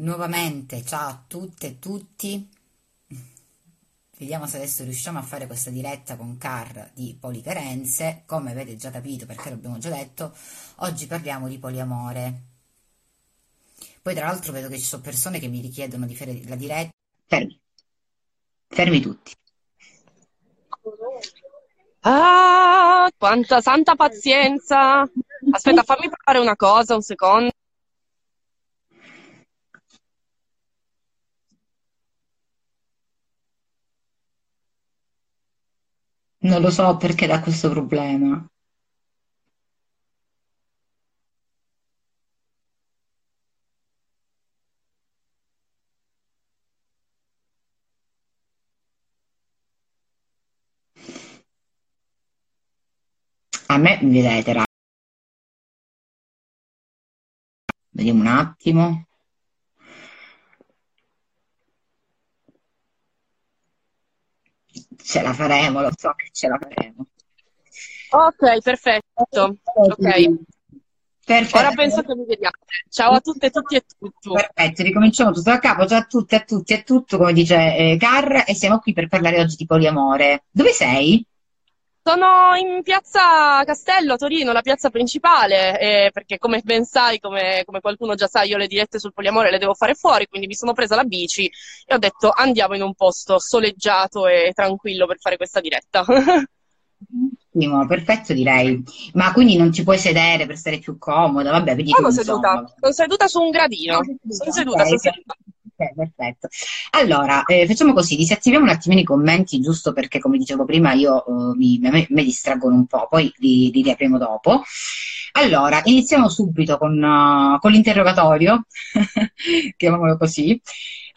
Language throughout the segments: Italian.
Nuovamente, ciao a tutte e tutti. Vediamo se adesso riusciamo a fare questa diretta con Car di policarenze. Come avete già capito, perché l'abbiamo già detto, oggi parliamo di poliamore. Poi, tra l'altro, vedo che ci sono persone che mi richiedono di fare la diretta. Fermi, fermi tutti. Ah, quanta santa pazienza! Aspetta, fammi provare una cosa, un secondo. Non lo so perché dà questo problema. A me mi vedete, raga. Vediamo un attimo. Ce la faremo, lo so che ce la faremo. Ok, perfetto. Ok. Perfetto. Ora penso che mi vediamo. Ciao a tutte, tutti e tutti. Perfetto, ricominciamo tutto da capo. Ciao a tutte, a tutti e tutto, come dice eh, Car, e siamo qui per parlare oggi di poliamore. Dove sei? Sono in piazza Castello a Torino, la piazza principale, eh, perché come ben sai, come, come, qualcuno già sa, io le dirette sul poliamore le devo fare fuori, quindi mi sono presa la bici e ho detto andiamo in un posto soleggiato e tranquillo per fare questa diretta. Ottimo, perfetto direi. Ma quindi non ci puoi sedere per stare più comoda? Vabbè, vedi Sono seduta, sono seduta su un gradino. Sono seduta, sono seduta. Ok, perfetto. Allora, eh, facciamo così, disattiviamo un attimino i commenti, giusto perché, come dicevo prima, io uh, mi, me, me, distraggono un po', poi li, li riapriamo dopo. Allora, iniziamo subito con, uh, con l'interrogatorio, chiamiamolo così.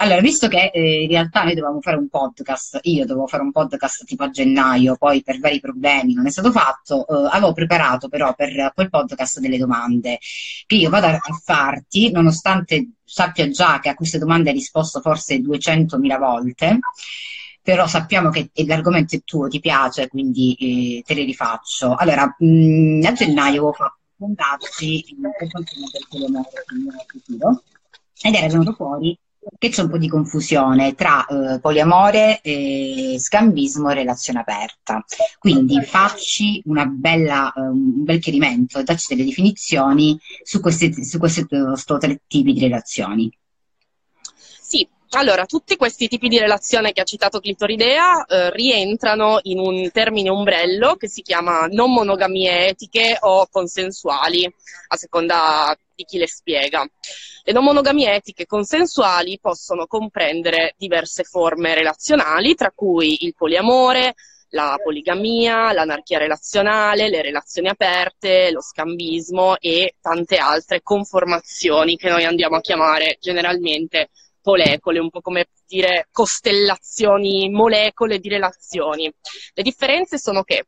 Allora, visto che eh, in realtà noi dovevamo fare un podcast, io dovevo fare un podcast tipo a gennaio, poi per vari problemi non è stato fatto, eh, avevo preparato però per quel podcast delle domande che io vado a farti, nonostante sappia già che a queste domande hai risposto forse 200.000 volte, però sappiamo che l'argomento è tuo, ti piace, quindi eh, te le rifaccio. Allora, mh, a gennaio avevo fatto contatti per quanto riguarda il futuro ed era venuto fuori che c'è un po' di confusione tra eh, poliamore, e scambismo e relazione aperta. Quindi facci bella, eh, un bel chiarimento e dacci delle definizioni su questi, su questi tre tipi di relazioni. Allora, tutti questi tipi di relazione che ha citato Clitoridea eh, rientrano in un termine ombrello che si chiama non monogamie etiche o consensuali, a seconda di chi le spiega. Le non monogamie etiche consensuali possono comprendere diverse forme relazionali, tra cui il poliamore, la poligamia, l'anarchia relazionale, le relazioni aperte, lo scambismo e tante altre conformazioni che noi andiamo a chiamare generalmente molecole, un po' come dire costellazioni, molecole di relazioni. Le differenze sono che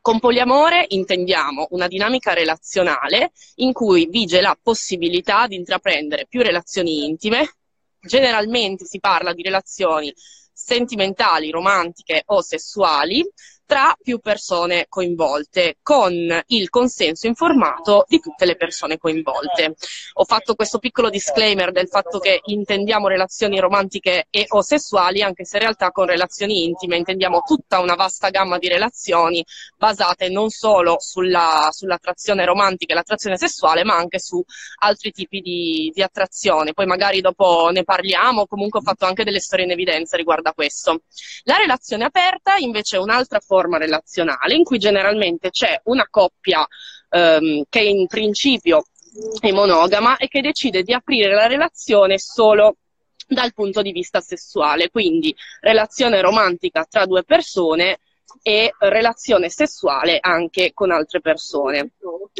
con poliamore intendiamo una dinamica relazionale in cui vige la possibilità di intraprendere più relazioni intime. Generalmente si parla di relazioni sentimentali, romantiche o sessuali, tra più persone coinvolte, con il consenso informato di tutte le persone coinvolte. Ho fatto questo piccolo disclaimer del fatto che intendiamo relazioni romantiche e o sessuali, anche se in realtà con relazioni intime intendiamo tutta una vasta gamma di relazioni basate non solo sulla, sull'attrazione romantica e l'attrazione sessuale, ma anche su altri tipi di, di attrazione. Poi magari dopo ne parliamo, comunque ho fatto anche delle storie in evidenza riguardo a questo. La relazione aperta invece è un'altra forma forma relazionale in cui generalmente c'è una coppia ehm, che in principio è monogama e che decide di aprire la relazione solo dal punto di vista sessuale, quindi relazione romantica tra due persone e relazione sessuale anche con altre persone.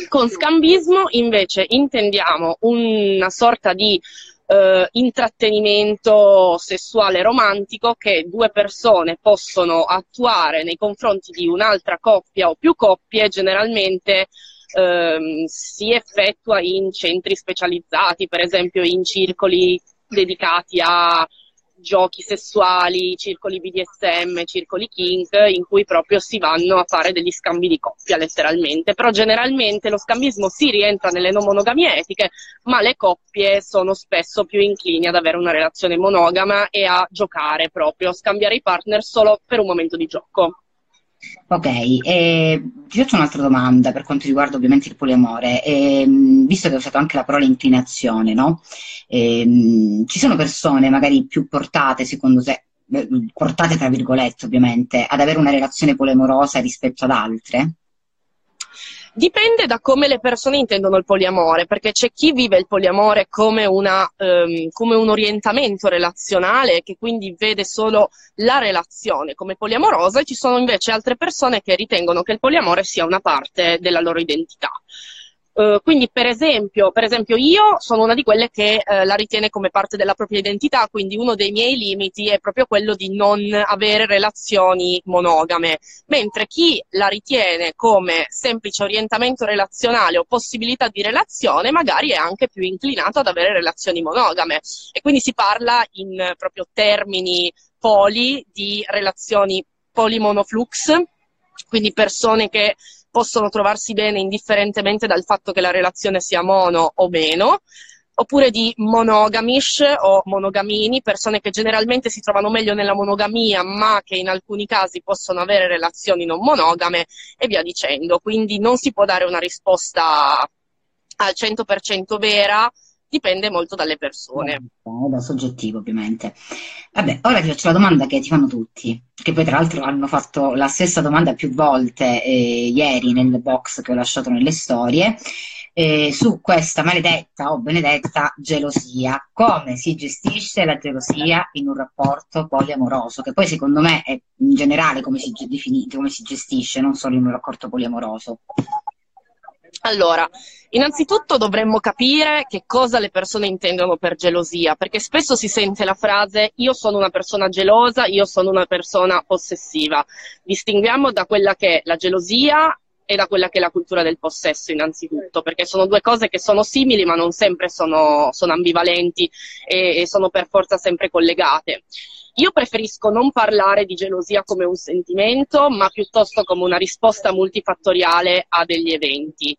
Con scambismo invece intendiamo una sorta di eh, intrattenimento sessuale romantico che due persone possono attuare nei confronti di un'altra coppia o più coppie, generalmente ehm, si effettua in centri specializzati, per esempio in circoli dedicati a giochi sessuali, circoli BDSM, circoli kink, in cui proprio si vanno a fare degli scambi di coppia letteralmente. Però generalmente lo scambismo si rientra nelle non monogamie etiche, ma le coppie sono spesso più inclini ad avere una relazione monogama e a giocare proprio, scambiare i partner solo per un momento di gioco. Ok, eh, ti faccio un'altra domanda per quanto riguarda ovviamente il poliamore. Eh, visto che ho usato anche la parola inclinazione, no? Eh, ci sono persone magari più portate, secondo te, portate tra virgolette ovviamente, ad avere una relazione poliamorosa rispetto ad altre? Dipende da come le persone intendono il poliamore, perché c'è chi vive il poliamore come, una, um, come un orientamento relazionale, che quindi vede solo la relazione come poliamorosa, e ci sono invece altre persone che ritengono che il poliamore sia una parte della loro identità. Uh, quindi, per esempio, per esempio, io sono una di quelle che uh, la ritiene come parte della propria identità, quindi uno dei miei limiti è proprio quello di non avere relazioni monogame, mentre chi la ritiene come semplice orientamento relazionale o possibilità di relazione, magari è anche più inclinato ad avere relazioni monogame. E quindi si parla in uh, proprio termini poli di relazioni polimonoflux, quindi persone che possono trovarsi bene indifferentemente dal fatto che la relazione sia mono o meno, oppure di monogamish o monogamini, persone che generalmente si trovano meglio nella monogamia, ma che in alcuni casi possono avere relazioni non monogame e via dicendo. Quindi non si può dare una risposta al 100% vera, dipende molto dalle persone. È da soggettivo, ovviamente. Vabbè, ora ti faccio la domanda che ti fanno tutti, che poi tra l'altro hanno fatto la stessa domanda più volte eh, ieri nel box che ho lasciato nelle storie. Eh, su questa maledetta o benedetta gelosia. Come si gestisce la gelosia in un rapporto poliamoroso? Che poi secondo me è in generale come si, definite, come si gestisce, non solo in un rapporto poliamoroso. Allora, innanzitutto dovremmo capire che cosa le persone intendono per gelosia, perché spesso si sente la frase io sono una persona gelosa, io sono una persona possessiva. Distinguiamo da quella che è la gelosia e da quella che è la cultura del possesso innanzitutto, perché sono due cose che sono simili ma non sempre sono, sono ambivalenti e, e sono per forza sempre collegate. Io preferisco non parlare di gelosia come un sentimento, ma piuttosto come una risposta multifattoriale a degli eventi.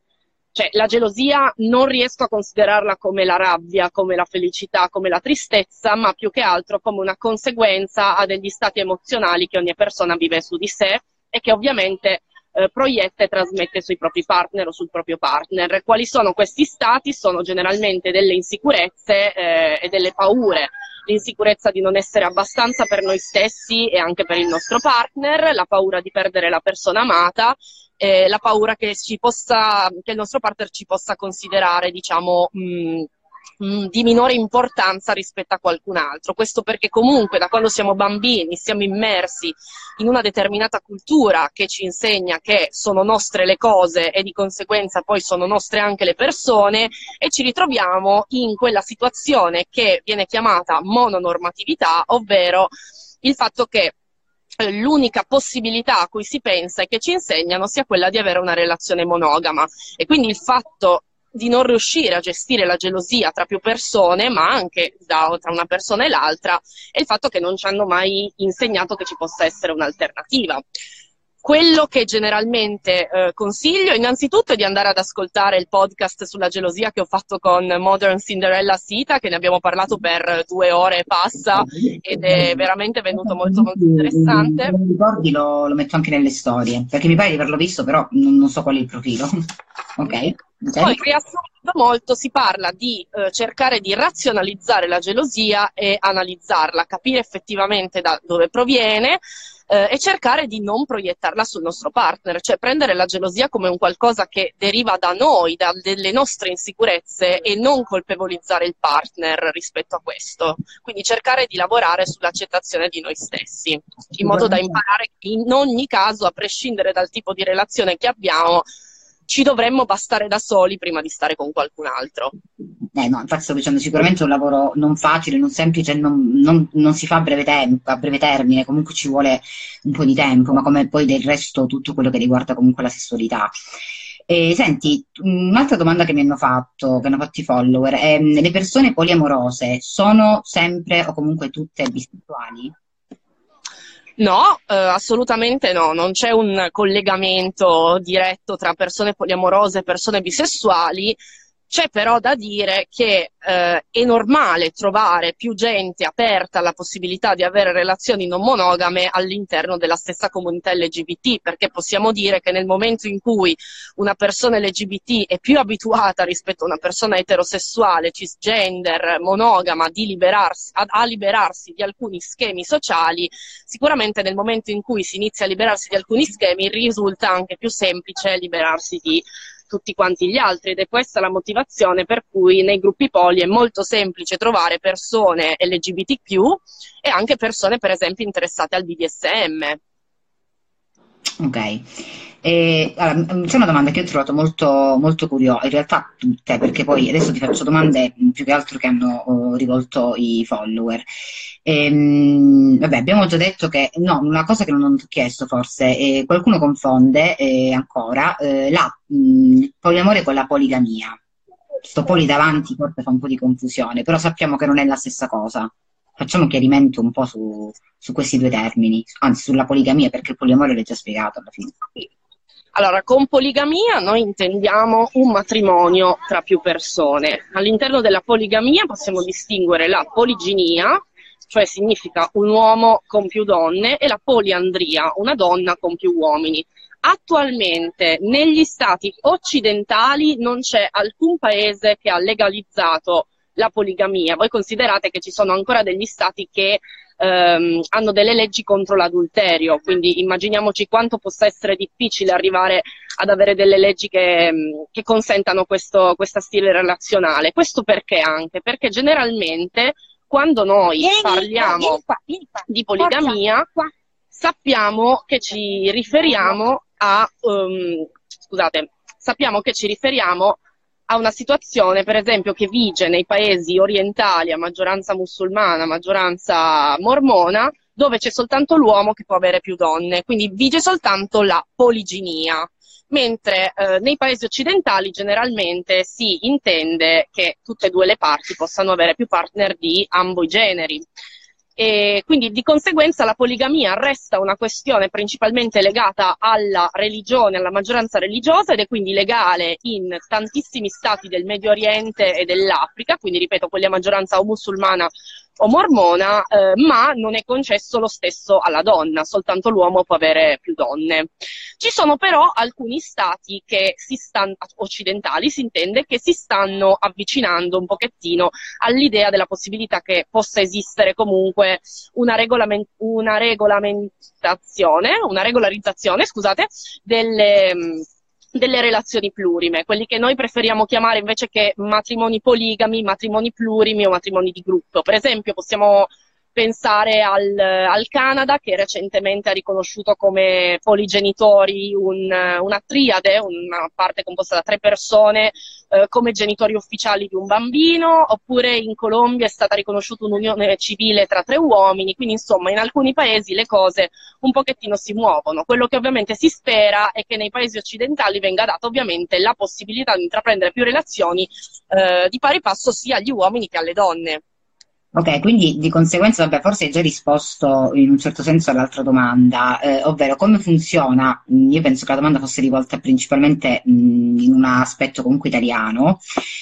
Cioè, la gelosia non riesco a considerarla come la rabbia, come la felicità, come la tristezza, ma più che altro come una conseguenza a degli stati emozionali che ogni persona vive su di sé e che ovviamente eh, proietta e trasmette sui propri partner o sul proprio partner. Quali sono questi stati? Sono generalmente delle insicurezze eh, e delle paure l'insicurezza di non essere abbastanza per noi stessi e anche per il nostro partner, la paura di perdere la persona amata, eh, la paura che, possa, che, il nostro partner ci possa considerare, diciamo, mh, mh, di minore importanza rispetto a qualcun altro. Questo perché comunque da quando siamo bambini siamo immersi in una determinata cultura che ci insegna che sono nostre le cose e di conseguenza poi sono nostre anche le persone e ci ritroviamo in quella situazione che viene chiamata mononormatività, ovvero il fatto che eh, l'unica possibilità a cui si pensa e che ci insegnano sia quella di avere una relazione monogama e quindi il fatto di non riuscire a gestire la gelosia tra più persone, ma anche da, tra una persona e l'altra, è il fatto che non ci hanno mai insegnato che ci possa essere un'alternativa. Quello che generalmente eh, consiglio innanzitutto è di andare ad ascoltare il podcast sulla gelosia che ho fatto con Modern Cinderella Sita, che ne abbiamo parlato per due ore e passa ed è veramente venuto molto molto interessante. Se ricordi lo, lo, metto anche nelle storie, perché mi pare di averlo visto, però non, non so qual è il profilo. ok. Poi riassumendo molto si parla di eh, cercare di razionalizzare la gelosia e analizzarla, capire effettivamente da dove proviene, eh, e cercare di non proiettarla sul nostro partner, cioè prendere la gelosia come un qualcosa che deriva da noi, dalle nostre insicurezze e non colpevolizzare il partner rispetto a questo. Quindi cercare di lavorare sull'accettazione di noi stessi, in modo da imparare in ogni caso, a prescindere dal tipo di relazione che abbiamo, ci dovremmo bastare da soli prima di stare con qualcun altro. Eh no, infatti sto dicendo sicuramente un lavoro non facile, non semplice, non, non, non si fa a breve, tempo, a breve termine, comunque ci vuole un po' di tempo, ma come poi del resto tutto quello che riguarda comunque la sessualità. E, senti, un'altra domanda che mi hanno fatto, che hanno fatto i follower, è, le persone poliamorose sono sempre o comunque tutte bisessuali? No, eh, assolutamente no, non c'è un collegamento diretto tra persone poliamorose e persone bisessuali. C'è però da dire che eh, è normale trovare più gente aperta alla possibilità di avere relazioni non monogame all'interno della stessa comunità LGBT, perché possiamo dire che nel momento in cui una persona LGBT è più abituata rispetto a una persona eterosessuale, cisgender, monogama, liberarsi, a, a liberarsi di alcuni schemi sociali, sicuramente nel momento in cui si inizia a liberarsi di alcuni schemi risulta anche più semplice liberarsi di tutti quanti gli altri ed è questa la motivazione per cui nei gruppi poli è molto semplice trovare persone LGBTQ e anche persone per esempio interessate al BDSM. Ok. E, allora, c'è una domanda che ho trovato molto, molto curiosa, in realtà tutte, perché poi adesso ti faccio domande più che altro che hanno oh, rivolto i follower. E, ehm, vabbè, abbiamo già detto che, no, una cosa che non ho chiesto forse, eh, qualcuno confonde eh, ancora eh, la, mh, il poliamore con la poligamia. Sto poli davanti forse fa un po' di confusione, però sappiamo che non è la stessa cosa facciamo chiarimento un po' su, su, questi due termini, anzi sulla poligamia, perché il poliamore l'hai già spiegato alla fine. Allora, con poligamia noi intendiamo un matrimonio tra più persone. All'interno della poligamia possiamo distinguere la poliginia, cioè significa un uomo con più donne, e la poliandria, una donna con più uomini. Attualmente negli stati occidentali non c'è alcun paese che ha legalizzato la poligamia. Voi considerate che ci sono ancora degli stati che ehm, hanno delle leggi contro l'adulterio, quindi immaginiamoci quanto possa essere difficile arrivare ad avere delle leggi che, che consentano questo, questo stile relazionale. Questo perché anche? Perché generalmente quando noi vieni parliamo qua, qua, vieni qua, di poligamia sappiamo che ci riferiamo a um, scusate, sappiamo che ci riferiamo a una situazione, per esempio, che vige nei paesi orientali a maggioranza musulmana, maggioranza mormona, dove c'è soltanto l'uomo che può avere più donne, quindi vige soltanto la poliginia. Mentre eh, nei paesi occidentali generalmente si intende che tutte e due le parti possano avere più partner di ambo i generi. E quindi di conseguenza la poligamia resta una questione principalmente legata alla religione, alla maggioranza religiosa ed è quindi legale in tantissimi stati del Medio Oriente e dell'Africa, quindi ripeto quelli a maggioranza o musulmana o mormona, eh, ma non è concesso lo stesso alla donna, soltanto l'uomo può avere più donne. Ci sono però alcuni stati che si stanno, occidentali si intende, che si stanno avvicinando un pochettino all'idea della possibilità che possa esistere comunque una, regolament- una regolamentazione, una regolarizzazione, scusate, delle delle relazioni plurime, quelli che noi preferiamo chiamare invece che matrimoni poligami, matrimoni plurimi o matrimoni di gruppo. Per esempio possiamo pensare al, al, Canada che recentemente ha riconosciuto come poligenitori un, una triade, una parte composta da tre persone eh, come genitori ufficiali di un bambino, oppure in Colombia è stata riconosciuta un'unione civile tra tre uomini, quindi insomma in alcuni paesi le cose un pochettino si muovono. Quello che ovviamente si spera è che nei paesi occidentali venga data ovviamente la possibilità di intraprendere più relazioni eh, di pari passo sia agli uomini che alle donne. Ok, quindi di conseguenza, vabbè, forse hai già risposto in un certo senso all'altra domanda, eh, ovvero come funziona, mm, io penso che la domanda fosse rivolta principalmente mh, mm, in un aspetto comunque italiano,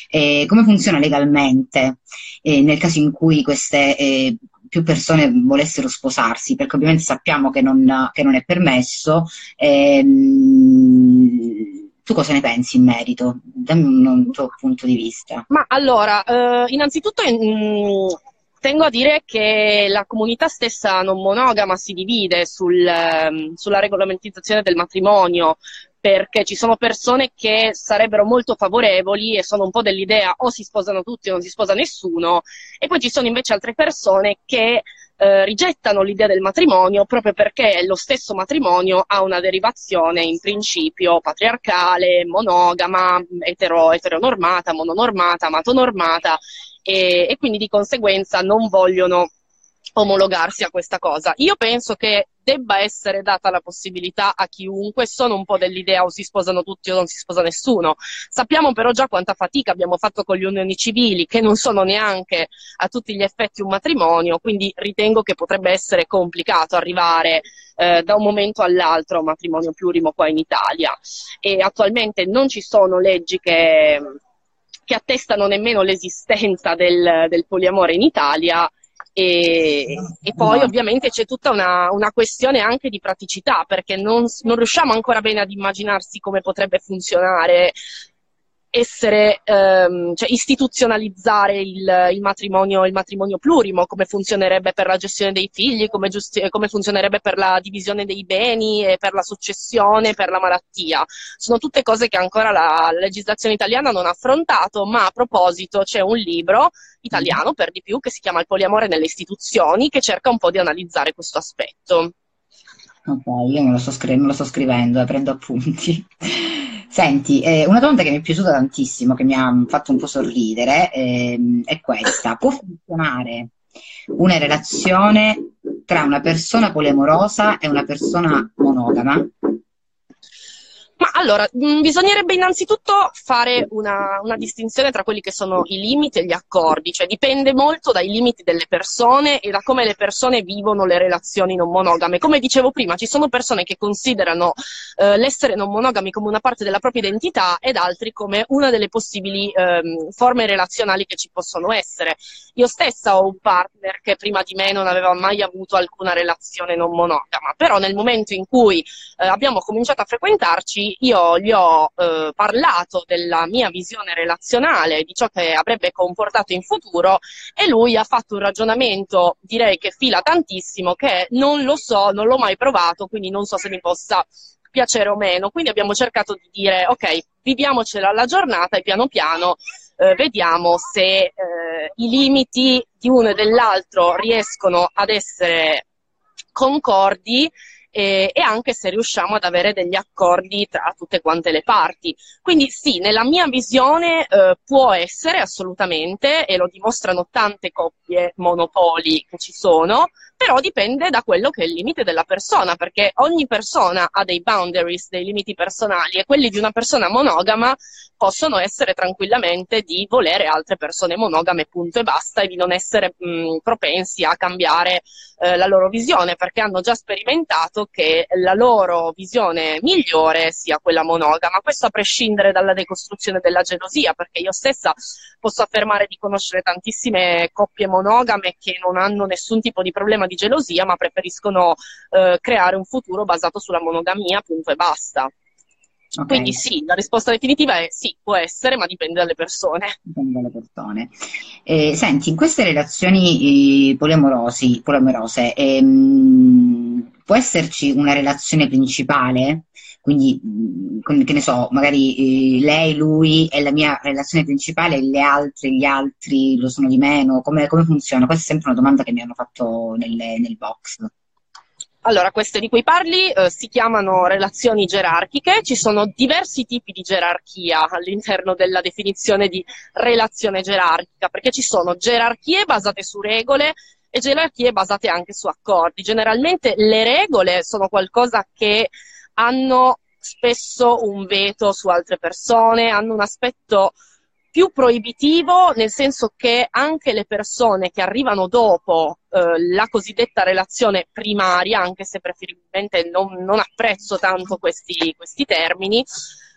eh, come funziona legalmente eh, nel caso in cui queste eh, più persone volessero sposarsi, perché ovviamente sappiamo che non, che non è permesso. Ehm, tu cosa ne pensi in merito? Dammi un, tuo punto di vista. Ma allora, eh, innanzitutto mh, tengo a dire che la comunità stessa non monogama si divide sul, ehm, sulla regolamentizzazione del matrimonio, perché ci sono persone che sarebbero molto favorevoli e sono un po' dell'idea o si sposano tutti o non si sposa nessuno, e poi ci sono invece altre persone che eh, rigettano l'idea del matrimonio proprio perché lo stesso matrimonio ha una derivazione in principio patriarcale, monogama, etero, eteronormata, mononormata, matonormata e, e quindi di conseguenza non vogliono omologarsi a questa cosa. Io penso che debba essere data la possibilità a chiunque, sono un po' dell'idea o si sposano tutti o non si sposa nessuno. Sappiamo però già quanta fatica abbiamo fatto con le unioni civili, che non sono neanche a tutti gli effetti un matrimonio, quindi ritengo che potrebbe essere complicato arrivare eh, da un momento all'altro a un matrimonio plurimo qua in Italia. E attualmente non ci sono leggi che, che attestano nemmeno l'esistenza del, del poliamore in Italia. E, e, poi ovviamente c'è tutta una, una, questione anche di praticità, perché non, non, riusciamo ancora bene ad immaginarsi come potrebbe funzionare essere, ehm, cioè istituzionalizzare il, il, matrimonio, il, matrimonio, plurimo, come funzionerebbe per la gestione dei figli, come, giusti- come, funzionerebbe per la divisione dei beni, e per la successione, per la malattia. Sono tutte cose che ancora la, la legislazione italiana non ha affrontato, ma a proposito c'è un libro italiano per di più che si chiama Il poliamore nelle istituzioni, che cerca un po' di analizzare questo aspetto. Ok, io me lo sto, scri- me lo sto scrivendo, eh, prendo appunti. Senti, eh, una domanda che mi è piaciuta tantissimo, che mi ha fatto un po' sorridere, eh, è questa. Può funzionare una relazione tra una persona poliamorosa e una persona monogama? Ma allora, mm, bisognerebbe innanzitutto fare una, una, distinzione tra quelli che sono i limiti e gli accordi, cioè dipende molto dai limiti delle persone e da come le persone vivono le relazioni non monogame. Come dicevo prima, ci sono persone che considerano eh, l'essere non monogami come una parte della propria identità ed altri come una delle possibili ehm, forme relazionali che ci possono essere. Io stessa ho un partner che prima di me non aveva mai avuto alcuna relazione non monogama, però nel momento in cui eh, abbiamo cominciato a frequentarci io gli ho eh, parlato della mia visione relazionale, di ciò che avrebbe comportato in futuro e lui ha fatto un ragionamento, direi che fila tantissimo, che non lo so, non l'ho mai provato, quindi non so se mi possa piacere o meno. Quindi abbiamo cercato di dire, ok, viviamocela la giornata e piano piano eh, vediamo se eh, i limiti di uno e dell'altro riescono ad essere concordi e, e, anche se riusciamo ad avere degli accordi tra tutte quante le parti. Quindi sì, nella mia visione eh, può essere assolutamente, e lo dimostrano tante coppie monopoli che ci sono, però dipende da quello che è il limite della persona, perché ogni persona ha dei boundaries, dei limiti personali e quelli di una persona monogama possono essere tranquillamente di volere altre persone monogame, punto e basta, e di non essere mh, propensi a cambiare eh, la loro visione, perché hanno già sperimentato che la loro visione migliore sia quella monogama. Questo a prescindere dalla decostruzione della gelosia, perché io stessa posso affermare di conoscere tantissime coppie monogame che non hanno nessun tipo di problema di gelosia, ma preferiscono eh, creare un futuro basato sulla monogamia, punto e basta. Okay. Quindi sì, la risposta definitiva è sì, può essere, ma dipende dalle persone. Dipende dalle persone. Eh, senti, in queste relazioni eh, poliamorose, ehm, può esserci una relazione principale? Quindi, mm, che ne so, magari eh, lei, lui è la mia relazione principale le altre, gli altri lo sono di meno? Come, come funziona? Questa è sempre una domanda che mi hanno fatto nelle, nel box. Allora, queste di cui parli eh, si chiamano relazioni gerarchiche, ci sono diversi tipi di gerarchia all'interno della definizione di relazione gerarchica, perché ci sono gerarchie basate su regole e gerarchie basate anche su accordi. Generalmente le regole sono qualcosa che hanno spesso un veto su altre persone, hanno un aspetto più proibitivo, nel senso che anche le persone che arrivano dopo eh, la cosiddetta relazione primaria, anche se preferibilmente non, non apprezzo tanto questi, questi termini,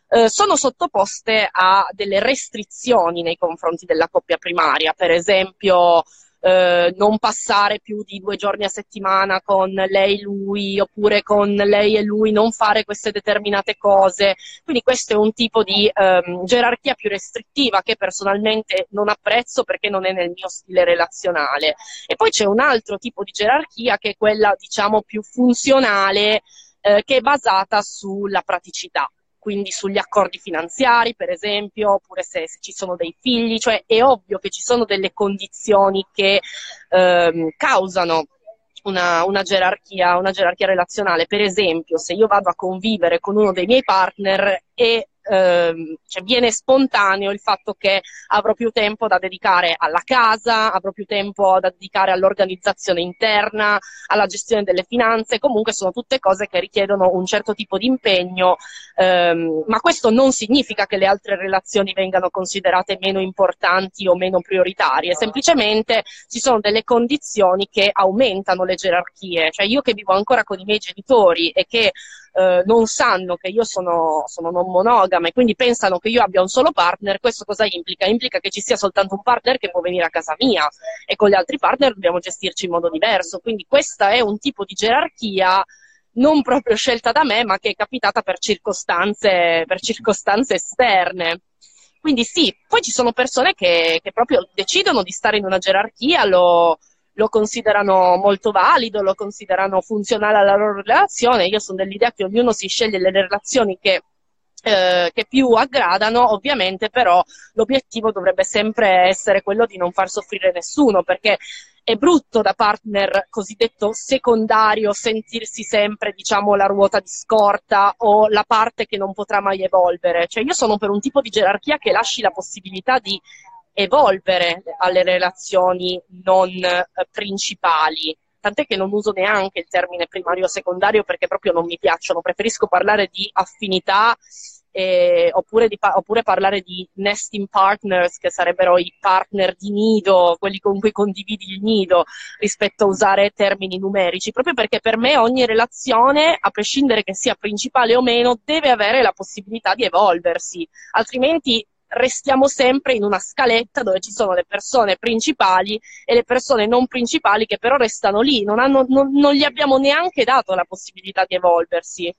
eh, sono sottoposte a delle restrizioni nei confronti della coppia primaria, per esempio eh, non passare più di due giorni a settimana con lei e lui, oppure con lei e lui non fare queste determinate cose. Quindi questo è un tipo di ehm, gerarchia più restrittiva che personalmente non apprezzo perché non è nel mio stile relazionale. E poi c'è un altro tipo di gerarchia che è quella, diciamo, più funzionale, eh, che è basata sulla praticità quindi sugli accordi finanziari, per esempio, oppure se, se, ci sono dei figli, cioè è ovvio che ci sono delle condizioni che ehm, causano una, una, gerarchia, una gerarchia relazionale. Per esempio, se io vado a convivere con uno dei miei partner e ehm, cioè viene spontaneo il fatto che avrò più tempo da dedicare alla casa, avrò più tempo da dedicare all'organizzazione interna, alla gestione delle finanze, comunque sono tutte cose che richiedono un certo tipo di impegno, ehm, ma questo non significa che le altre relazioni vengano considerate meno importanti o meno prioritarie, semplicemente ci sono delle condizioni che aumentano le gerarchie, cioè io che vivo ancora con i miei genitori e che eh, non sanno che io sono, sono non monogama e quindi pensano che io abbia un solo partner, questo cosa implica? Implica che ci sia soltanto un partner che può venire a casa mia e con gli altri partner dobbiamo gestirci in modo diverso. Quindi questa è un tipo di gerarchia non proprio scelta da me, ma che è capitata per circostanze, per circostanze esterne. Quindi sì, poi ci sono persone che, che proprio decidono di stare in una gerarchia, lo, lo considerano molto valido, lo considerano funzionale alla loro relazione. Io sono dell'idea che ognuno si sceglie le relazioni che eh, che più aggradano, ovviamente però l'obiettivo dovrebbe sempre essere quello di non far soffrire nessuno, perché è brutto da partner cosiddetto secondario sentirsi sempre, diciamo, la ruota di scorta o la parte che non potrà mai evolvere. Cioè io sono per un tipo di gerarchia che lasci la possibilità di evolvere alle relazioni non eh, principali. Tant'è che non uso neanche il termine primario o secondario perché proprio non mi piacciono, preferisco parlare di affinità eh, oppure, di, oppure, parlare di nesting partners, che sarebbero i partner di nido, quelli con cui condividi il nido, rispetto a usare termini numerici, proprio perché per me ogni relazione, a prescindere che sia principale o meno, deve avere la possibilità di evolversi, altrimenti restiamo sempre in una scaletta dove ci sono le persone principali e le persone non principali che però restano lì, non, hanno, non, non gli abbiamo neanche dato la possibilità di evolversi.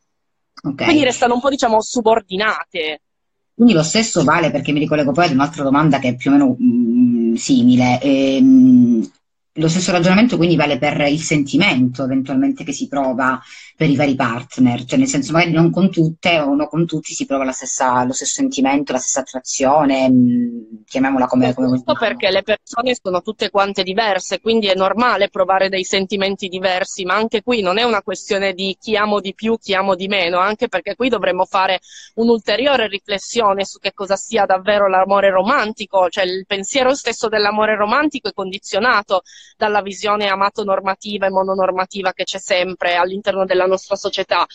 Okay. Quindi restano un po' diciamo subordinate. Quindi lo stesso vale perché mi ricollego poi ad un'altra domanda che è più o meno mh, mm, simile. Ehm, lo stesso ragionamento quindi vale per il sentimento eventualmente che si prova per i vari partner, cioè nel senso magari non con tutte o no con tutti si prova stessa, lo stesso sentimento, la stessa attrazione, mm, chiamiamola come, come vogliamo. perché le persone sono tutte quante diverse, quindi è normale provare dei sentimenti diversi, ma anche qui non è una questione di chi amo di più, chi amo di meno, anche perché qui dovremmo fare un'ulteriore riflessione su che cosa sia davvero l'amore romantico, cioè il pensiero stesso dell'amore romantico è condizionato dalla visione amato-normativa e mononormativa che c'è sempre all'interno della nostra società.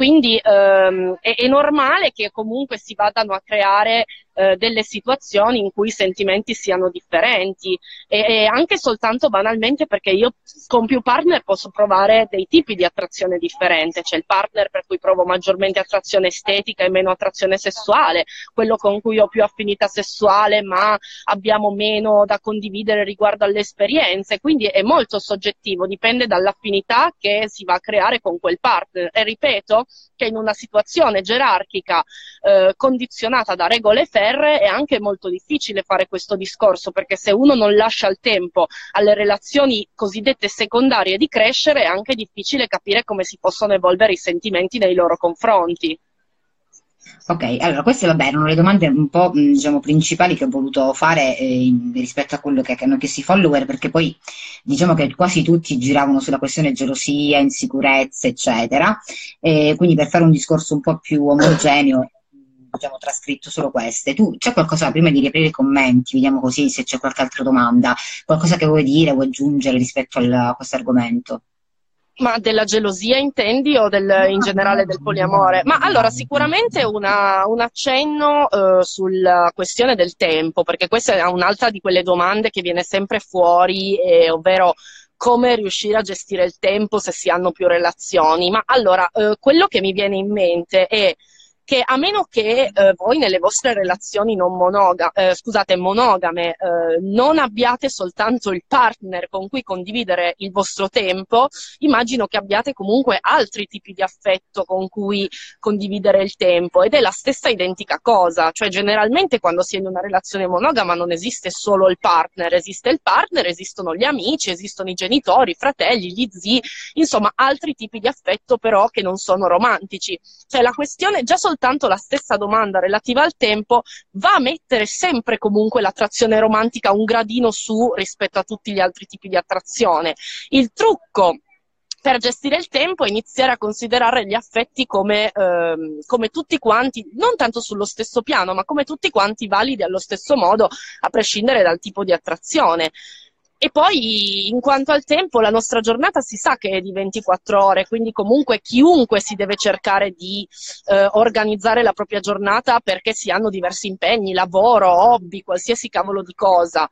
Quindi ehm, è, è normale che comunque si vadano a creare eh, delle situazioni in cui i sentimenti siano differenti. E, e, anche soltanto banalmente perché io con più partner posso provare dei tipi di attrazione differente, c'è il partner per cui provo maggiormente attrazione estetica e meno attrazione sessuale, quello con cui ho più affinità sessuale ma abbiamo meno da condividere riguardo alle esperienze, quindi è molto soggettivo, dipende dall'affinità che si va a creare con quel partner. E ripeto che in una situazione gerarchica eh, condizionata da regole ferree è anche molto difficile fare questo discorso perché se uno non lascia il tempo alle relazioni cosiddette secondarie di crescere è anche difficile capire come si possono evolvere i sentimenti nei loro confronti. Ok, allora queste vabbè, erano le domande un po' diciamo, principali che ho voluto fare eh, rispetto a quello che, che hanno chiesto i follower, perché poi diciamo che quasi tutti giravano sulla questione gelosia, insicurezza, eccetera. E quindi per fare un discorso un po' più omogeneo abbiamo trascritto solo queste. Tu c'è qualcosa prima di riaprire i commenti, vediamo così se c'è qualche altra domanda, qualcosa che vuoi dire, vuoi aggiungere rispetto al, a questo argomento? Ma della gelosia intendi o del, in generale del poliamore? Ma allora sicuramente una, un accenno eh, sulla questione del tempo, perché questa è un'altra di quelle domande che viene sempre fuori, eh, ovvero come riuscire a gestire il tempo se si hanno più relazioni. Ma allora, eh, quello che mi viene in mente è che a meno che eh, voi nelle vostre relazioni non monoga- eh, scusate, monogame eh, non abbiate soltanto il partner con cui condividere il vostro tempo, immagino che abbiate comunque altri tipi di affetto con cui condividere il tempo ed è la stessa identica cosa, cioè generalmente quando si è in una relazione monogama non esiste solo il partner, esiste il partner, esistono gli amici, esistono i genitori, i fratelli, gli zii, insomma altri tipi di affetto però che non sono romantici. Cioè la questione già soltanto soltanto la stessa domanda relativa al tempo va a mettere sempre comunque l'attrazione romantica un gradino su rispetto a tutti gli altri tipi di attrazione. Il trucco per gestire il tempo e iniziare a considerare gli affetti come, ehm, come, tutti quanti, non tanto sullo stesso piano, ma come tutti quanti validi allo stesso modo, a prescindere dal tipo di attrazione. E poi, in quanto al tempo, la nostra giornata si sa che è di 24 ore, quindi comunque chiunque si deve cercare di eh, organizzare la propria giornata perché si hanno diversi impegni, lavoro, hobby, qualsiasi cavolo di cosa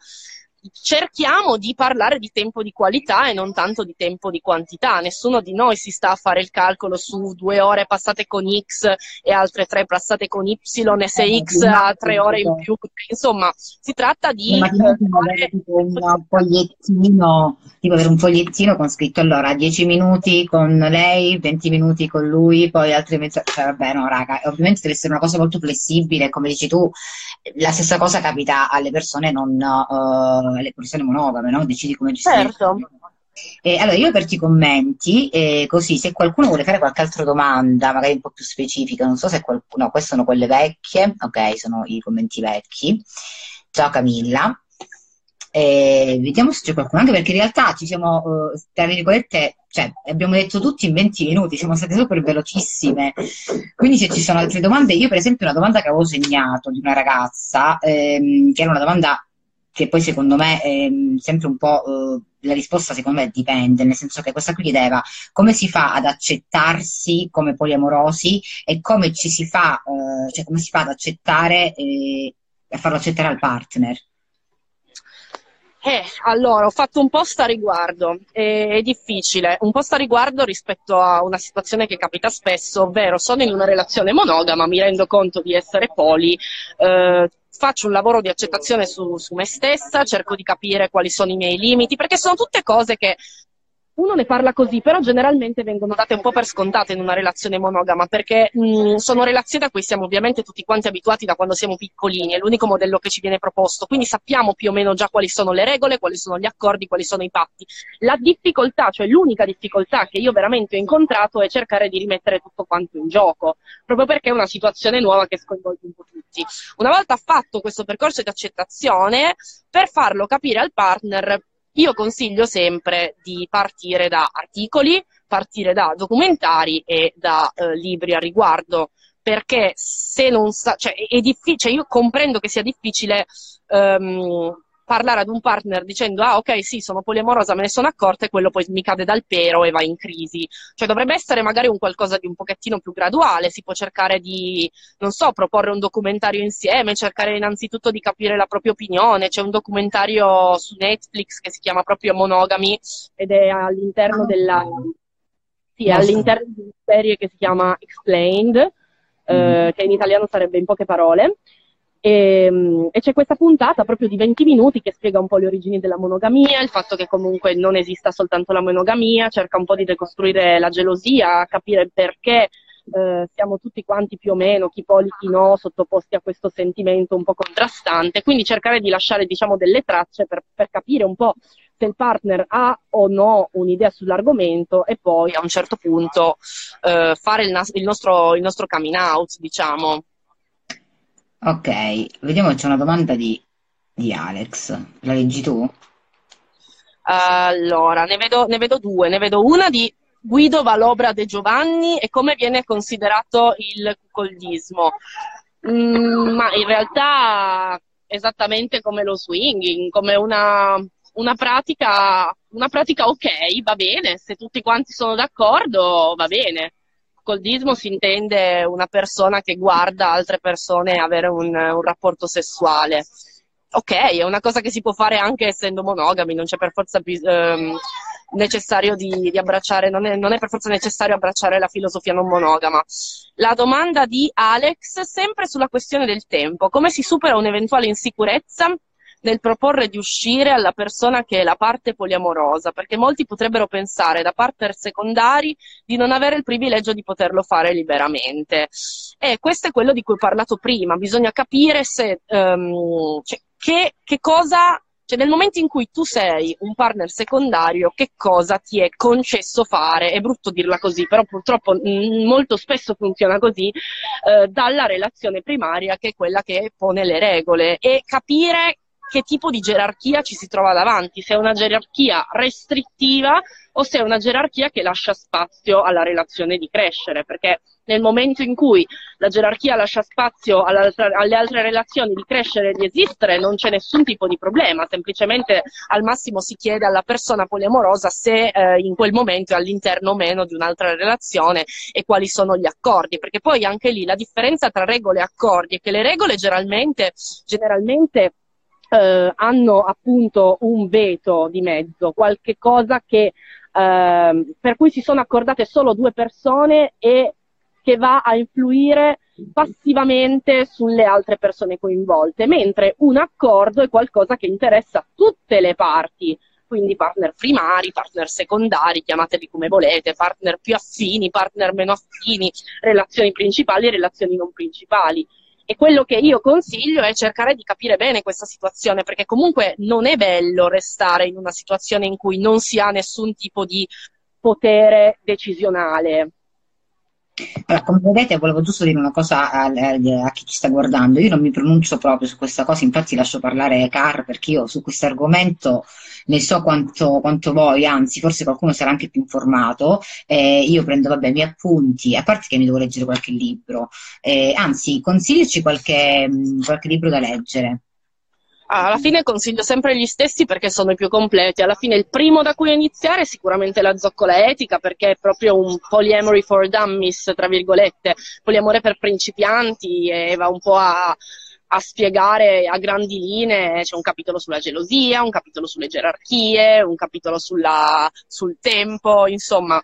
cerchiamo di parlare di tempo di qualità e non tanto di tempo di quantità. Nessuno di noi si sta a fare il calcolo su due ore passate con X e altre tre passate con Y e se eh, X ha tre ore in più. Insomma, si tratta di... Tipo un fogliettino, tipo avere un fogliettino con scritto allora 10 minuti con lei, 20 minuti con lui, poi altri mezzo... Cioè, vabbè, no, raga, ovviamente deve essere una cosa molto flessibile, come dici tu, la stessa cosa capita alle persone non... Uh, le persone monogame, no? Decidi come gestire. Certo. Eh, allora, io aperto i commenti, eh, così se qualcuno vuole fare qualche altra domanda, magari un po' più specifica, non so se qualcuno, no, queste sono quelle vecchie, ok, sono i commenti vecchi. Ciao Camilla. Eh, vediamo se c'è qualcuno, anche perché in realtà ci siamo, uh, tra virgolette, cioè, abbiamo detto tutti in 20 minuti, siamo state super velocissime. Quindi se ci sono altre domande, io per esempio una domanda che avevo segnato di una ragazza, ehm, che era una domanda che poi secondo me è sempre un po' eh, la risposta secondo me dipende, nel senso che questa qui chiedeva come si fa ad accettarsi come poliamorosi e come ci si fa, eh, cioè come si fa ad accettare e a farlo accettare al partner. Eh, allora, ho fatto un post a riguardo, è, è difficile, un post a riguardo rispetto a una situazione che capita spesso, ovvero sono in una relazione monogama, mi rendo conto di essere poli, eh, faccio un lavoro di accettazione su, su me stessa, cerco di capire quali sono i miei limiti, perché sono tutte cose che uno ne parla così, però generalmente vengono date un po' per scontate in una relazione monogama, perché mh, sono relazioni a cui siamo ovviamente tutti quanti abituati da quando siamo piccolini, è l'unico modello che ci viene proposto, quindi sappiamo più o meno già quali sono le regole, quali sono gli accordi, quali sono i patti. La difficoltà, cioè l'unica difficoltà che io veramente ho incontrato è cercare di rimettere tutto quanto in gioco, proprio perché è una situazione nuova che sconvolge un po' tutti. Una volta fatto questo percorso di accettazione, per farlo capire al partner io consiglio sempre di partire da articoli, partire da documentari e da eh, libri a riguardo, perché se non sa, cioè è difficile, io comprendo che sia difficile um, parlare ad un partner dicendo ah ok sì sono poliamorosa me ne sono accorta e quello poi mi cade dal pero e va in crisi. Cioè dovrebbe essere magari un qualcosa di un pochettino più graduale. Si può cercare di non so proporre un documentario insieme cercare innanzitutto di capire la propria opinione. C'è un documentario su Netflix che si chiama proprio Monogami ed è all'interno della sì, è all'interno di una serie che si chiama Explained eh, mm. che in italiano sarebbe in poche parole e, ehm, e, c'è questa puntata proprio di 20 minuti che spiega un po' le origini della monogamia, il fatto che comunque non esista soltanto la monogamia, cerca un po' di decostruire la gelosia, capire perché eh, siamo tutti quanti più o meno, chi poli, chi no, sottoposti a questo sentimento un po' contrastante, quindi cercare di lasciare diciamo delle tracce per, per capire un po' se il partner ha o no un'idea sull'argomento e poi a un certo punto eh, fare il, nas- il, nostro, il nostro coming out, diciamo. Ok, vediamo, c'è una domanda di, di Alex. La leggi tu? Allora, ne vedo, ne vedo due. Ne vedo una di Guido Valobra De Giovanni e come viene considerato il cuckoldismo. Mm, ma in realtà esattamente come lo swinging, come una, una, pratica, una pratica ok, va bene, se tutti quanti sono d'accordo, va bene coldismo si intende una persona che guarda altre persone avere un, un rapporto sessuale. Ok, è una cosa che si può fare anche essendo monogami, non c'è per forza ehm, necessario di, di abbracciare, non è, non è, per forza necessario abbracciare la filosofia non monogama. La domanda di Alex, sempre sulla questione del tempo, come si supera un'eventuale insicurezza nel proporre di uscire alla persona che è la parte poliamorosa, perché molti potrebbero pensare da partner secondari di non avere il privilegio di poterlo fare liberamente. E questo è quello di cui ho parlato prima, bisogna capire se, um, cioè, che, che cosa cioè nel momento in cui tu sei un partner secondario, che cosa ti è concesso fare? È brutto dirla così, però purtroppo mh, mm, molto spesso funziona così, eh, dalla relazione primaria che è quella che pone le regole e capire che tipo di gerarchia ci si trova davanti, se è una gerarchia restrittiva o se è una gerarchia che lascia spazio alla relazione di crescere, perché nel momento in cui la gerarchia lascia spazio alle altre relazioni di crescere e di esistere, non c'è nessun tipo di problema, semplicemente al massimo si chiede alla persona poliamorosa se eh, in quel momento è all'interno o meno di un'altra relazione e quali sono gli accordi, perché poi anche lì la differenza tra regole e accordi è che le regole generalmente, generalmente eh, hanno appunto un veto di mezzo, qualche cosa che, eh, per cui si sono accordate solo due persone e che va a influire passivamente sulle altre persone coinvolte, mentre un accordo è qualcosa che interessa tutte le parti, quindi partner primari, partner secondari, chiamateli come volete, partner più affini, partner meno affini, relazioni principali e relazioni non principali. E quello che io consiglio è cercare di capire bene questa situazione, perché comunque non è bello restare in una situazione in cui non si ha nessun tipo di potere decisionale. Allora, come vedete, volevo giusto dire una cosa a, a, chi ci sta guardando. Io non mi pronuncio proprio su questa cosa, infatti lascio parlare Car perché io su questo argomento ne so quanto, quanto voi, anzi, forse qualcuno sarà anche più informato. Eh, io prendo, vabbè, i miei appunti, a parte che mi devo leggere qualche libro. Eh, anzi, consigliaci qualche, qualche libro da leggere. Alla fine consiglio sempre gli stessi perché sono i più completi. Alla fine il primo da cui iniziare è sicuramente la zoccola etica perché è proprio un polyamory for dummies, tra virgolette, poliamore per principianti e va un po' a, a spiegare a grandi linee, c'è un capitolo sulla gelosia, un capitolo sulle gerarchie, un capitolo sulla, sul tempo, insomma,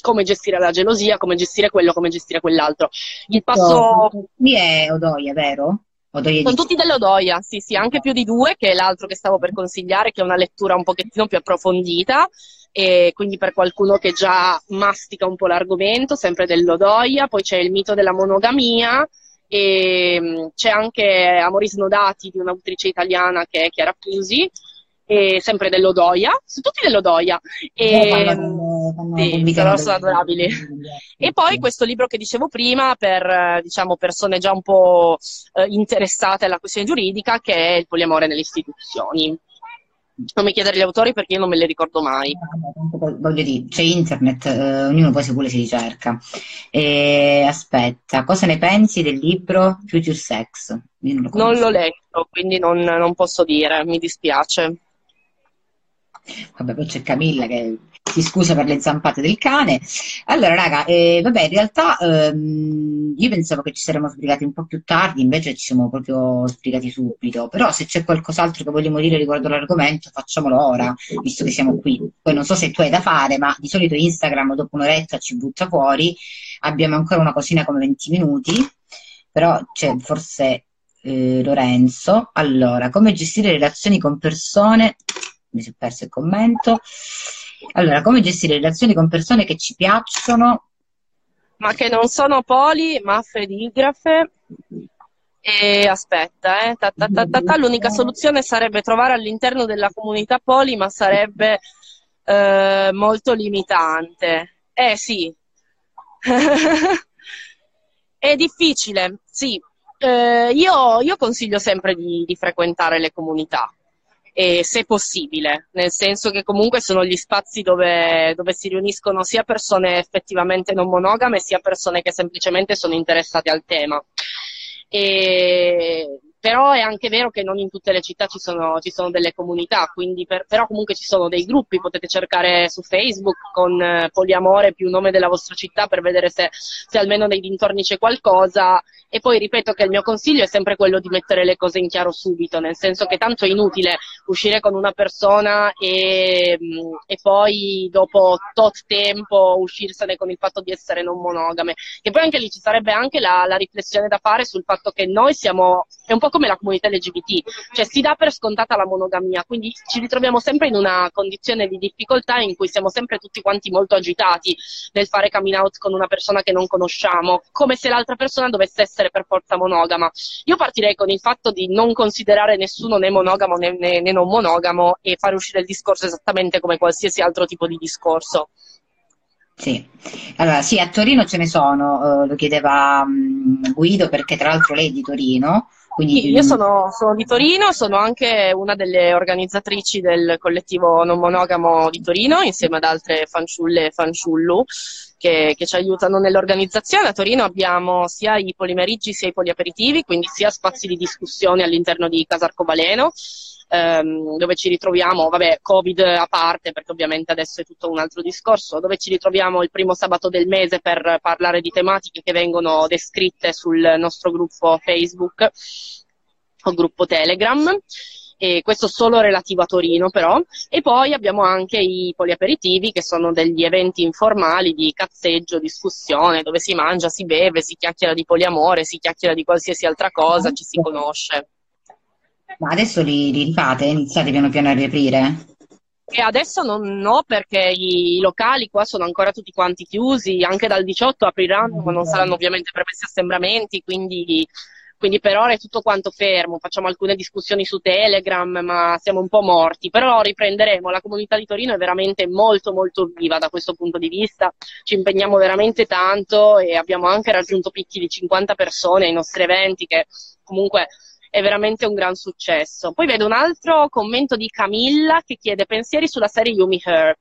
come gestire la gelosia, come gestire quello, come gestire quell'altro. Il passo... Qui è Odoia, vero? Odoia Sono tutti dell'Odoia, sì, sì, anche più di due, che è l'altro che stavo per consigliare, che è una lettura un pochettino più approfondita, e quindi per qualcuno che già mastica un po' l'argomento, sempre dell'Odoia, poi c'è il mito della monogamia, e mm, c'è anche Amori snodati di un'autrice italiana che è Chiara Pusi, e sempre dell'Odoia, sono tutti dell'Odoia. E, no, sì, sono, sono adorabili. E poi questo libro che dicevo prima per diciamo, persone già un po' eh, interessate alla questione giuridica, che è Il poliamore nelle istituzioni. Non mi chiedere gli autori perché io non me li ricordo mai. Voglio dire, c'è internet, eh, ognuno poi se vuole si ricerca. E, aspetta, cosa ne pensi del libro Future Sex? Non, non l'ho letto, quindi non, non posso dire, mi dispiace. Vabbè, poi c'è Camilla che si scusa per le zampate del cane. Allora, raga, eh, vabbè, in realtà ehm, io pensavo che ci saremmo sbrigati un po' più tardi, invece ci siamo proprio sbrigati subito. Però se c'è qualcos'altro che vogliamo dire riguardo l'argomento, facciamolo ora, visto che siamo qui. Poi non so se tu hai da fare, ma di solito Instagram dopo un'oretta ci butta fuori. Abbiamo ancora una cosina come 20 minuti, però c'è forse eh, Lorenzo. Allora, come gestire relazioni con persone mi sono perso il commento. Allora, come gestire relazioni con persone che ci piacciono? Ma che non sono poli, ma fedigrafe. E aspetta, eh, ta, ta, ta, l'unica soluzione sarebbe trovare all'interno della comunità poli, ma sarebbe eh, molto limitante. Eh sì, è difficile, sì. Eh, io, io, consiglio sempre di, di frequentare le comunità e se possibile, nel senso che comunque sono gli spazi dove, dove, si riuniscono sia persone effettivamente non monogame sia persone che semplicemente sono interessate al tema. E però è anche vero che non in tutte le città ci sono, ci sono delle comunità, per, però comunque ci sono dei gruppi, potete cercare su Facebook con eh, Poliamore più nome della vostra città per vedere se, se, almeno nei dintorni c'è qualcosa. E poi ripeto che il mio consiglio è sempre quello di mettere le cose in chiaro subito, nel senso che tanto è inutile uscire con una persona e, mm, e poi dopo tot tempo uscirsene con il fatto di essere non monogame, che poi anche lì ci sarebbe anche la, la riflessione da fare sul fatto che noi siamo, è un po' come la comunità LGBT, cioè si dà per scontata la monogamia, quindi ci ritroviamo sempre in una condizione di difficoltà in cui siamo sempre tutti quanti molto agitati nel fare coming out con una persona che non conosciamo, come se l'altra persona dovesse essere per forza monogama. Io partirei con il fatto di non considerare nessuno né monogamo né, né, né non monogamo e fare uscire il discorso esattamente come qualsiasi altro tipo di discorso. Sì, allora sì, a Torino ce ne sono, uh, lo chiedeva um, Guido perché tra l'altro lei è di Torino, Quindi... Io sono, sono, di Torino, sono anche una delle organizzatrici del collettivo non monogamo di Torino, insieme ad altre fanciulle e fanciullu che, che ci aiutano nell'organizzazione. A Torino abbiamo sia i polimeriggi sia i poliaperitivi, quindi sia spazi di discussione all'interno di Casa Arcobaleno, ehm, dove ci ritroviamo, vabbè, Covid a parte, perché ovviamente adesso è tutto un altro discorso, dove ci ritroviamo il primo sabato del mese per parlare di tematiche che vengono descritte sul nostro gruppo Facebook o gruppo Telegram. E questo solo relativo a Torino però, e poi abbiamo anche i poliaperitivi che sono degli eventi informali di cazzeggio, discussione, dove si mangia, si beve, si chiacchiera di poliamore, si chiacchiera di qualsiasi altra cosa, ci si conosce. Ma adesso li, li rifate? Iniziate piano piano a riaprire? E adesso non no, perché i locali qua sono ancora tutti quanti chiusi, anche dal 18 apriranno, ma non saranno ovviamente permessi assembramenti, quindi, quindi, per ora è tutto quanto fermo. Facciamo alcune discussioni su Telegram, ma siamo un po' morti. Però riprenderemo. La comunità di Torino è veramente molto molto viva da questo punto di vista. Ci impegniamo veramente tanto e abbiamo anche raggiunto picchi di 50 persone ai nostri eventi che comunque è veramente un gran successo. Poi vedo un altro commento di Camilla che chiede pensieri sulla serie Yumi Her.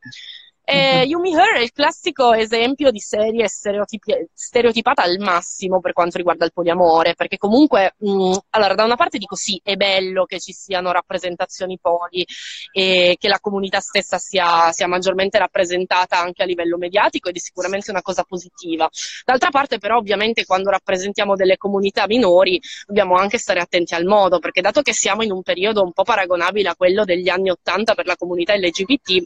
Eh, Yumi Her è il classico esempio di serie stereotipi- stereotipata al massimo per quanto riguarda il poliamore, perché comunque, mh, mm, allora, da una parte dico sì, è bello che ci siano rappresentazioni poli e che la comunità stessa sia, sia maggiormente rappresentata anche a livello mediatico ed è sicuramente una cosa positiva. D'altra parte, però, ovviamente, quando rappresentiamo delle comunità minori, dobbiamo anche stare attenti al modo, perché dato che siamo in un periodo un po' paragonabile a quello degli anni Ottanta per la comunità LGBT,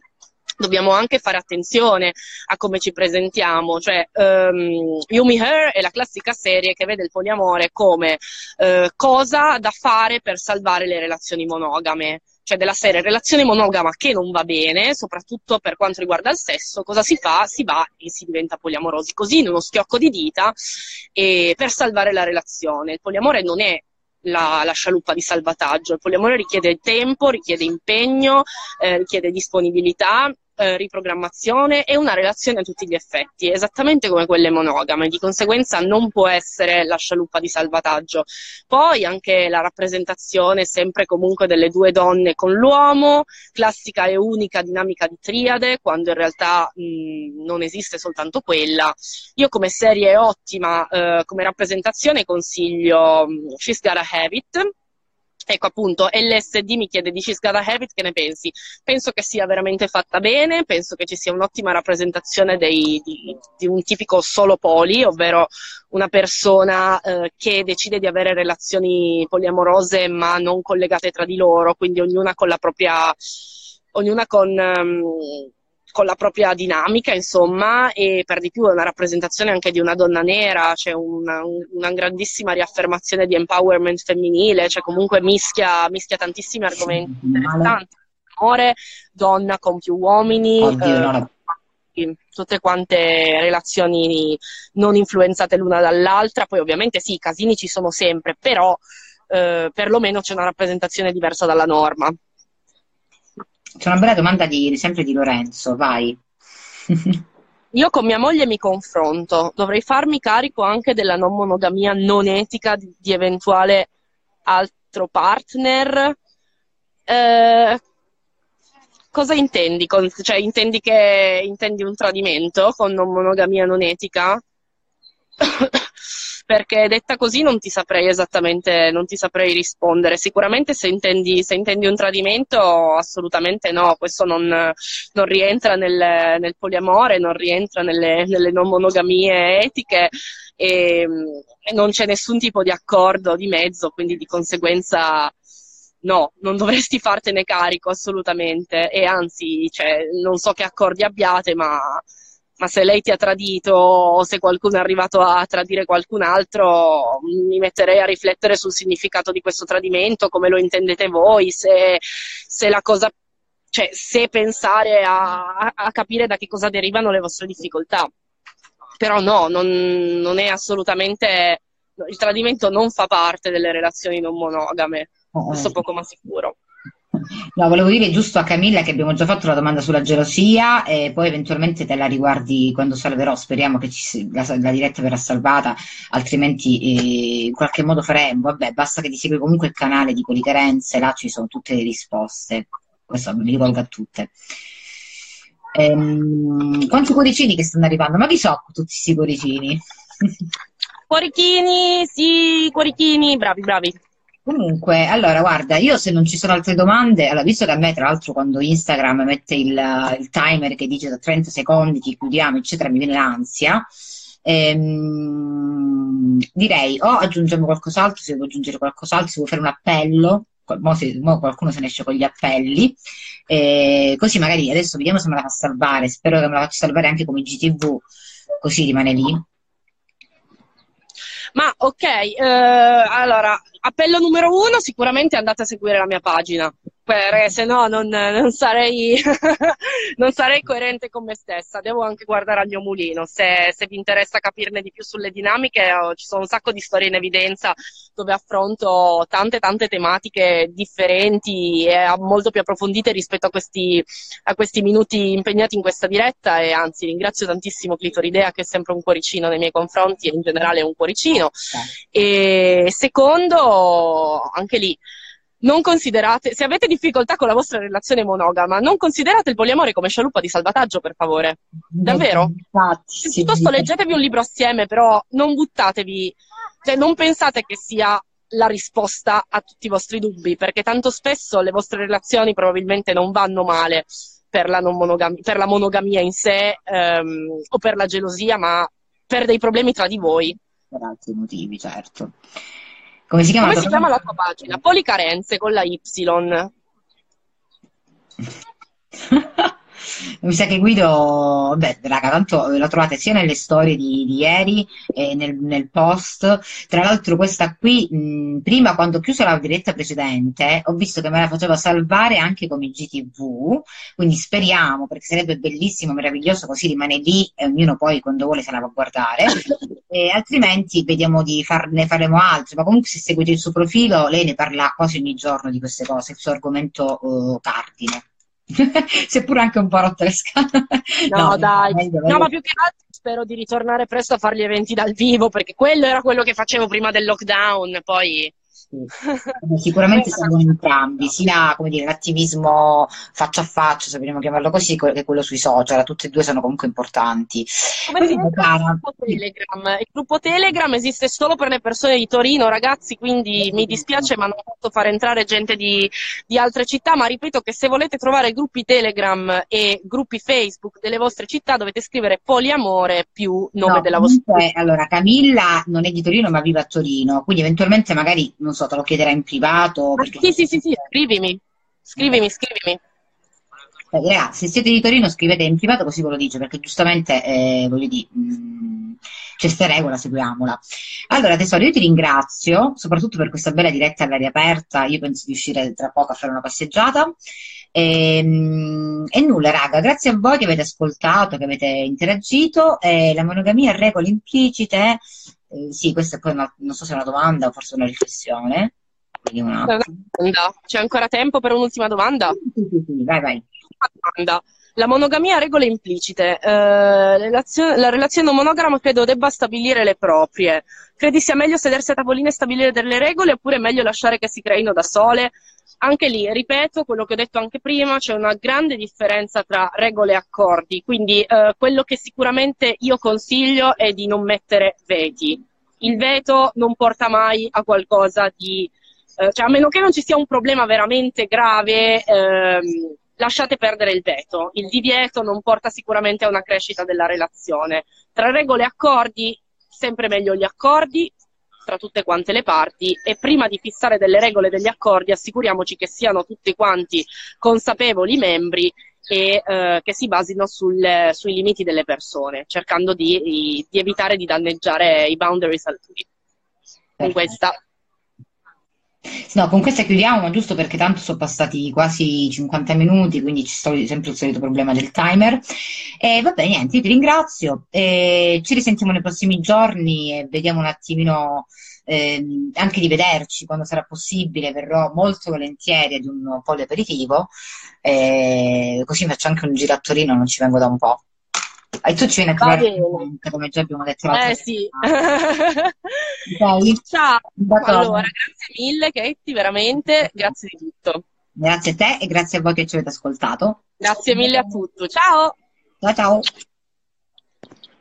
dobbiamo anche fare attenzione a come ci presentiamo, cioè um, Yumi Her è la classica serie che vede il poliamore come uh, cosa da fare per salvare le relazioni monogame, cioè della serie relazione monogama che non va bene, soprattutto per quanto riguarda il sesso, cosa si fa? Si va e si diventa poliamorosi, così in uno schiocco di dita e per salvare la relazione. Il poliamore non è la, la, scialuppa di salvataggio. Il poliamore richiede tempo, richiede impegno, eh, richiede disponibilità eh, riprogrammazione e una relazione a tutti gli effetti, esattamente come quelle monogame, di conseguenza non può essere la scialuppa di salvataggio. Poi anche la rappresentazione sempre comunque delle due donne con l'uomo, classica e unica dinamica di triade, quando in realtà mh, non esiste soltanto quella. Io come serie ottima, eh, come rappresentazione consiglio She's Gotta Have It, Ecco appunto, LSD mi chiede di She's Gotta Have It, che ne pensi? Penso che sia veramente fatta bene, penso che ci sia un'ottima rappresentazione dei, di, di, un tipico solo poli, ovvero una persona eh, che decide di avere relazioni poliamorose ma non collegate tra di loro, quindi ognuna con la propria, ognuna con... Um, con la propria dinamica, insomma, e per di più è una rappresentazione anche di una donna nera, c'è una, una grandissima riaffermazione di empowerment femminile, cioè comunque mischia, mischia tantissimi argomenti interessanti. Amore, donna con più uomini. Oddio, eh, tutte quante relazioni non influenzate l'una dall'altra, poi ovviamente sì, i casini ci sono sempre, però eh, perlomeno c'è una rappresentazione diversa dalla norma. C'è una bella domanda di, sempre di Lorenzo, vai. Io con mia moglie mi confronto, dovrei farmi carico anche della non monogamia non etica di, di eventuale altro partner. Eh, cosa intendi? Con, cioè, intendi che intendi un tradimento con non monogamia non etica? perché detta così non ti saprei esattamente, non ti saprei rispondere. Sicuramente se intendi, se intendi un tradimento, assolutamente no, questo non, non rientra nel, nel, poliamore, non rientra nelle, nelle non monogamie etiche e, non c'è nessun tipo di accordo di mezzo, quindi di conseguenza no, non dovresti fartene carico assolutamente e anzi, cioè, non so che accordi abbiate, ma ma se lei ti ha tradito o se qualcuno è arrivato a tradire qualcun altro, mi metterei a riflettere sul significato di questo tradimento, come lo intendete voi, se, se la cosa, cioè se pensare a, a, capire da che cosa derivano le vostre difficoltà. Però no, non, non è assolutamente, il tradimento non fa parte delle relazioni non monogame, questo poco ma sicuro. No, volevo dire giusto a Camilla che abbiamo già fatto la domanda sulla gelosia e poi eventualmente te la riguardi quando salverò, speriamo che ci, la, la, diretta verrà salvata, altrimenti eh, in qualche modo faremo, vabbè, basta che ti segui comunque il canale di Politerenze, là ci sono tutte le risposte, questo mi rivolgo a tutte. Ehm, quanti cuoricini che stanno arrivando? Ma chi so tutti questi cuoricini? Cuorichini, sì, cuorichini, bravi, bravi. Comunque, allora, guarda, io se non ci sono altre domande, allora, visto che a me, tra l'altro, quando Instagram mette il, il timer che dice da 30 secondi ti chiudiamo, eccetera, mi viene l'ansia, ehm, direi o aggiungiamo qualcos'altro, se devo aggiungere qualcos'altro, se vuoi fare un appello, mo, se, mo qualcuno se ne esce con gli appelli, eh, così magari adesso vediamo se me la fa salvare, spero che me la faccia salvare anche come GTV, così rimane lì. Ma ok, eh, allora, appello numero uno, sicuramente andate a seguire la mia pagina perché se no non, non, sarei, non, sarei, coerente con me stessa. Devo anche guardare al mio mulino. Se, se, vi interessa capirne di più sulle dinamiche, oh, ci sono un sacco di storie in evidenza dove affronto tante, tante tematiche differenti e molto più approfondite rispetto a questi, a questi minuti impegnati in questa diretta. E anzi, ringrazio tantissimo Clitoridea, che è sempre un cuoricino nei miei confronti e in generale è un cuoricino. E secondo, anche lì non considerate, se avete difficoltà con la vostra relazione monogama, non considerate il poliamore come scialuppa di salvataggio, per favore. Davvero? Infatti, Piuttosto leggetevi un libro assieme, però non buttatevi, cioè non pensate che sia la risposta a tutti i vostri dubbi, perché tanto spesso le vostre relazioni probabilmente non vanno male per la, monogamia, per la monogamia in sé ehm, o per la gelosia, ma per dei problemi tra di voi. Per altri motivi, certo. Come si chiama? Come si chiama la tua pagina? Policarenze con la Y. Mi sa che Guido, beh, raga, tanto la trovate sia nelle storie di, di ieri e nel, nel, post. Tra l'altro, questa qui, mh, prima quando ho chiuso la diretta precedente, ho visto che me la faceva salvare anche come GTV. Quindi speriamo, perché sarebbe bellissimo, meraviglioso, così rimane lì e ognuno poi quando vuole se la va a guardare. E altrimenti vediamo di farne faremo altre. Ma comunque, se seguite il suo profilo, lei ne parla quasi ogni giorno di queste cose, il suo argomento uh, cardine. seppur anche un po' rotte le scale. No, no dai, meglio, meglio. no, ma più che altro spero di ritornare presto a fare gli eventi dal vivo, perché quello era quello che facevo prima del lockdown, poi Sicuramente siamo entrambi, sia dire, l'attivismo faccia a faccia, se vogliamo chiamarlo così, che quello sui social, tutti e due sono comunque importanti. Come il, gruppo Telegram. il gruppo Telegram esiste solo per le persone di Torino, ragazzi, quindi mi dispiace ma non posso fare entrare gente di, di altre città, ma ripeto che se volete trovare gruppi Telegram e gruppi Facebook delle vostre città dovete scrivere poliamore più nome no, della vostra città. Allora, Camilla non è di Torino ma vive a Torino, quindi eventualmente magari, non so, te lo chiederà in privato. Perché... Sì, sì, sì, sì, scrivimi, scrivimi, scrivimi. Eh, ragazzi, se siete di Torino scrivete in privato così ve lo dice, perché giustamente, eh, voglio dire, mh, mm, c'è sta regola, seguiamola. Allora, tesoro, io ti ringrazio, soprattutto per questa bella diretta all'aria aperta, io penso di uscire tra poco a fare una passeggiata. E, ehm, e, nulla, raga, grazie a voi che avete ascoltato, che avete interagito. Eh, la monogamia a regole implicite eh, sì, questa è poi una, non so se è una domanda o forse una riflessione. Una... C'è ancora tempo per un'ultima domanda? Sì, sì, sì, vai, vai. Domanda. La monogamia ha regole implicite. Eh, la relazione monogama credo debba stabilire le proprie. Credi sia meglio sedersi a tavolino e stabilire delle regole oppure è meglio lasciare che si creino da sole? Anche lì, ripeto quello che ho detto anche prima, c'è una grande differenza tra regole e accordi, quindi eh, quello che sicuramente io consiglio è di non mettere veti. Il veto non porta mai a qualcosa di, eh, cioè a meno che non ci sia un problema veramente grave, ehm, lasciate perdere il veto. Il divieto non porta sicuramente a una crescita della relazione. Tra regole e accordi, sempre meglio gli accordi, tra tutte quante le parti e prima di fissare delle regole e degli accordi assicuriamoci che siano tutti quanti consapevoli membri e eh, che si basino sul, sui limiti delle persone, cercando di, di, evitare di danneggiare i boundaries altrui. Con questa No, con questa chiudiamo, giusto perché tanto sono passati quasi 50 minuti, quindi ci sto sempre il solito problema del timer. E vabbè, niente, io ti ringrazio. E ci risentiamo nei prossimi giorni e vediamo un attimino ehm, anche di vederci quando sarà possibile, verrò molto volentieri ad un pollo aperitivo, eh, così faccio anche un giro a Torino, non ci vengo da un po'. E tu ci vieni a trovare come già abbiamo detto Eh sì. okay. Ciao. Allora, grazie mille Katie, veramente, grazie di tutto. Grazie a te e grazie a voi che ci avete ascoltato. Grazie mille a tutti. Ciao. Ciao ciao.